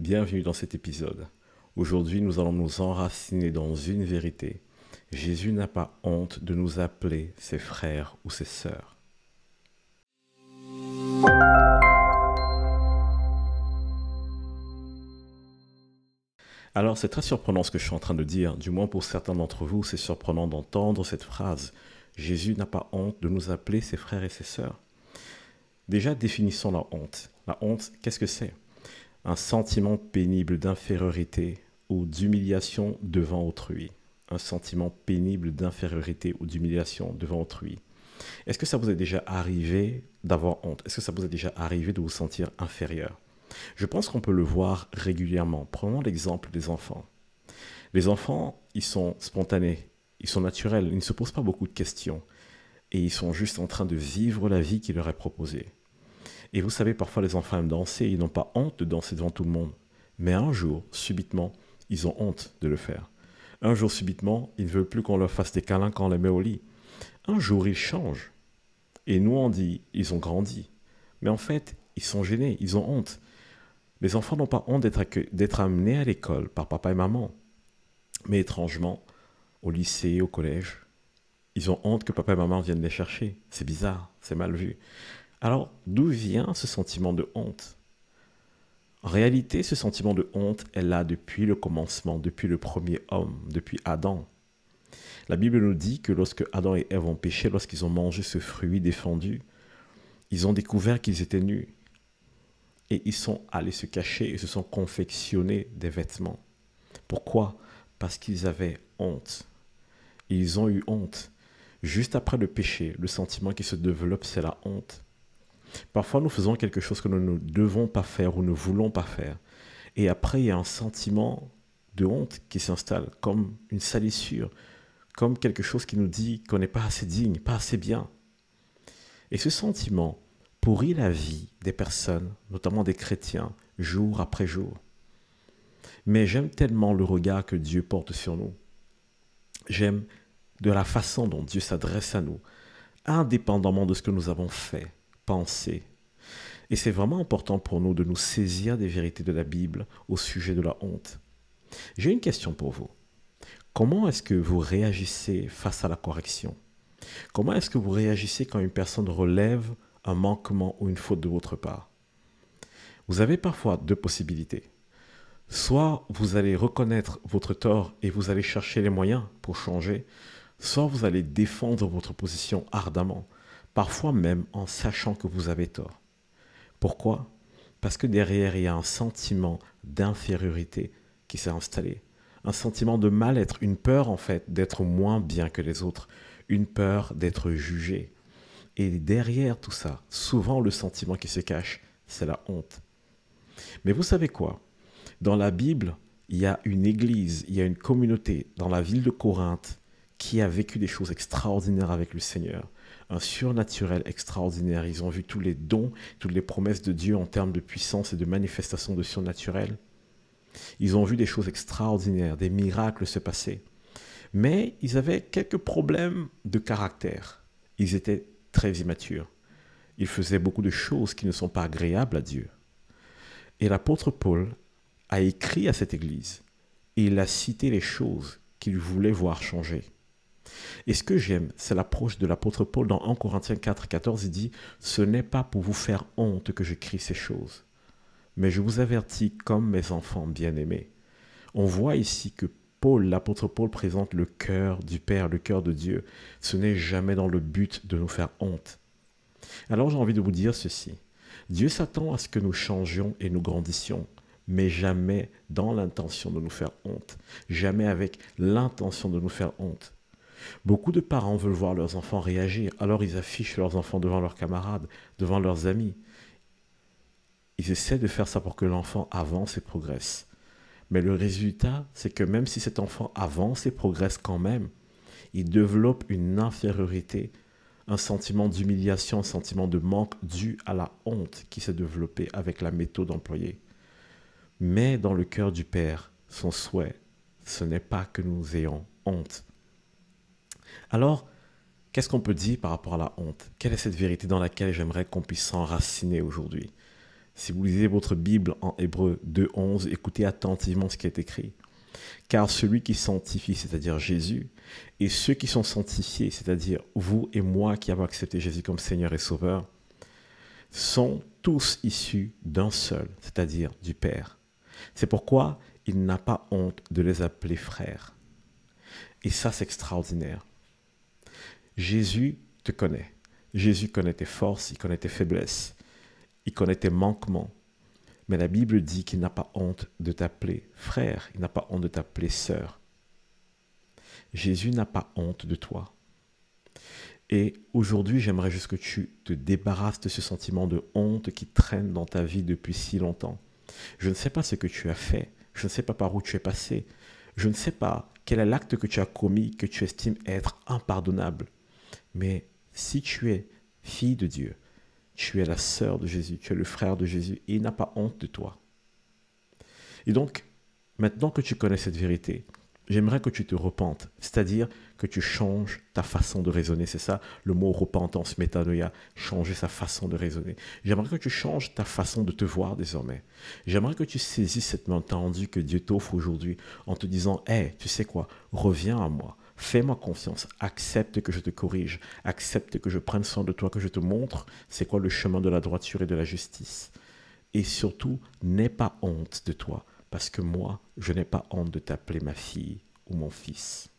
bienvenue dans cet épisode. Aujourd'hui, nous allons nous enraciner dans une vérité. Jésus n'a pas honte de nous appeler ses frères ou ses sœurs. Alors c'est très surprenant ce que je suis en train de dire, du moins pour certains d'entre vous, c'est surprenant d'entendre cette phrase. Jésus n'a pas honte de nous appeler ses frères et ses sœurs. Déjà, définissons la honte. La honte, qu'est-ce que c'est? Un sentiment pénible d'infériorité ou d'humiliation devant autrui. Un sentiment pénible d'infériorité ou d'humiliation devant autrui. Est-ce que ça vous est déjà arrivé d'avoir honte? Est-ce que ça vous est déjà arrivé de vous sentir inférieur? Je pense qu'on peut le voir régulièrement. Prenons l'exemple des enfants. Les enfants, ils sont spontanés, ils sont naturels, ils ne se posent pas beaucoup de questions et ils sont juste en train de vivre la vie qui leur est proposée. Et vous savez, parfois les enfants aiment danser, ils n'ont pas honte de danser devant tout le monde. Mais un jour, subitement, ils ont honte de le faire. Un jour, subitement, ils ne veulent plus qu'on leur fasse des câlins quand on les met au lit. Un jour, ils changent. Et nous, on dit, ils ont grandi. Mais en fait, ils sont gênés, ils ont honte. Les enfants n'ont pas honte d'être amenés à l'école par papa et maman. Mais étrangement, au lycée, au collège, ils ont honte que papa et maman viennent les chercher. C'est bizarre, c'est mal vu. Alors, d'où vient ce sentiment de honte? En réalité, ce sentiment de honte est là depuis le commencement, depuis le premier homme, depuis Adam. La Bible nous dit que lorsque Adam et Ève ont péché, lorsqu'ils ont mangé ce fruit défendu, ils ont découvert qu'ils étaient nus. Et ils sont allés se cacher et se sont confectionnés des vêtements. Pourquoi? Parce qu'ils avaient honte. Ils ont eu honte. Juste après le péché, le sentiment qui se développe, c'est la honte. Parfois, nous faisons quelque chose que nous ne devons pas faire ou ne voulons pas faire. Et après, il y a un sentiment de honte qui s'installe, comme une salissure, comme quelque chose qui nous dit qu'on n'est pas assez digne, pas assez bien. Et ce sentiment pourrit la vie des personnes, notamment des chrétiens, jour après jour. Mais j'aime tellement le regard que Dieu porte sur nous. J'aime de la façon dont Dieu s'adresse à nous, indépendamment de ce que nous avons fait, et c'est vraiment important pour nous de nous saisir des vérités de la Bible au sujet de la honte. J'ai une question pour vous. Comment est-ce que vous réagissez face à la correction? Comment est-ce que vous réagissez quand une personne relève un manquement ou une faute de votre part? Vous avez parfois deux possibilités. Soit vous allez reconnaître votre tort et vous allez chercher les moyens pour changer, soit vous allez défendre votre position ardemment parfois même en sachant que vous avez tort. Pourquoi? Parce que derrière, il y a un sentiment d'infériorité qui s'est installé, un sentiment de mal-être, une peur en fait d'être moins bien que les autres, une peur d'être jugé. Et derrière tout ça, souvent le sentiment qui se cache, c'est la honte. Mais vous savez quoi? Dans la Bible, il y a une église, il y a une communauté dans la ville de Corinthe qui a vécu des choses extraordinaires avec le Seigneur un surnaturel extraordinaire. Ils ont vu tous les dons, toutes les promesses de Dieu en termes de puissance et de manifestation de surnaturel. Ils ont vu des choses extraordinaires, des miracles se passer. Mais ils avaient quelques problèmes de caractère. Ils étaient très immatures. Ils faisaient beaucoup de choses qui ne sont pas agréables à Dieu. Et l'apôtre Paul a écrit à cette église et il a cité les choses qu'il voulait voir changer. Et ce que j'aime, c'est l'approche de l'apôtre Paul dans 1 Corinthiens 4, 14. Il dit, Ce n'est pas pour vous faire honte que j'écris ces choses, mais je vous avertis comme mes enfants bien-aimés. On voit ici que Paul, l'apôtre Paul, présente le cœur du Père, le cœur de Dieu. Ce n'est jamais dans le but de nous faire honte. Alors j'ai envie de vous dire ceci. Dieu s'attend à ce que nous changions et nous grandissions, mais jamais dans l'intention de nous faire honte, jamais avec l'intention de nous faire honte. Beaucoup de parents veulent voir leurs enfants réagir, alors ils affichent leurs enfants devant leurs camarades, devant leurs amis. Ils essaient de faire ça pour que l'enfant avance et progresse. Mais le résultat, c'est que même si cet enfant avance et progresse quand même, il développe une infériorité, un sentiment d'humiliation, un sentiment de manque dû à la honte qui s'est développé avec la méthode employée. Mais dans le cœur du Père, son souhait, ce n'est pas que nous ayons honte, alors, qu'est-ce qu'on peut dire par rapport à la honte? Quelle est cette vérité dans laquelle j'aimerais qu'on puisse s'enraciner aujourd'hui? Si vous lisez votre Bible en Hébreu 2.11, écoutez attentivement ce qui est écrit. Car celui qui sanctifie, c'est-à-dire Jésus, et ceux qui sont sanctifiés, c'est-à-dire vous et moi qui avons accepté Jésus comme Seigneur et Sauveur, sont tous issus d'un seul, c'est-à-dire du Père. C'est pourquoi il n'a pas honte de les appeler frères. Et ça, c'est extraordinaire. Jésus te connaît. Jésus connaît tes forces, il connaît tes faiblesses, il connaît tes manquements. Mais la Bible dit qu'il n'a pas honte de t'appeler frère, il n'a pas honte de t'appeler sœur. Jésus n'a pas honte de toi. Et aujourd'hui, j'aimerais juste que tu te débarrasses de ce sentiment de honte qui traîne dans ta vie depuis si longtemps. Je ne sais pas ce que tu as fait, je ne sais pas par où tu es passé, je ne sais pas quel est l'acte que tu as commis que tu estimes être impardonnable. Mais si tu es fille de Dieu, tu es la sœur de Jésus, tu es le frère de Jésus, et il n'a pas honte de toi. Et donc, maintenant que tu connais cette vérité, j'aimerais que tu te repentes, c'est-à-dire que tu changes ta façon de raisonner. C'est ça le mot repentance, métanoïa, changer sa façon de raisonner. J'aimerais que tu changes ta façon de te voir désormais. J'aimerais que tu saisisses cette main tendue que Dieu t'offre aujourd'hui en te disant, hé, tu sais quoi, reviens à moi. Fais-moi confiance, accepte que je te corrige, accepte que je prenne soin de toi, que je te montre c'est quoi le chemin de la droiture et de la justice. Et surtout, n'aie pas honte de toi, parce que moi, je n'ai pas honte de t'appeler ma fille ou mon fils.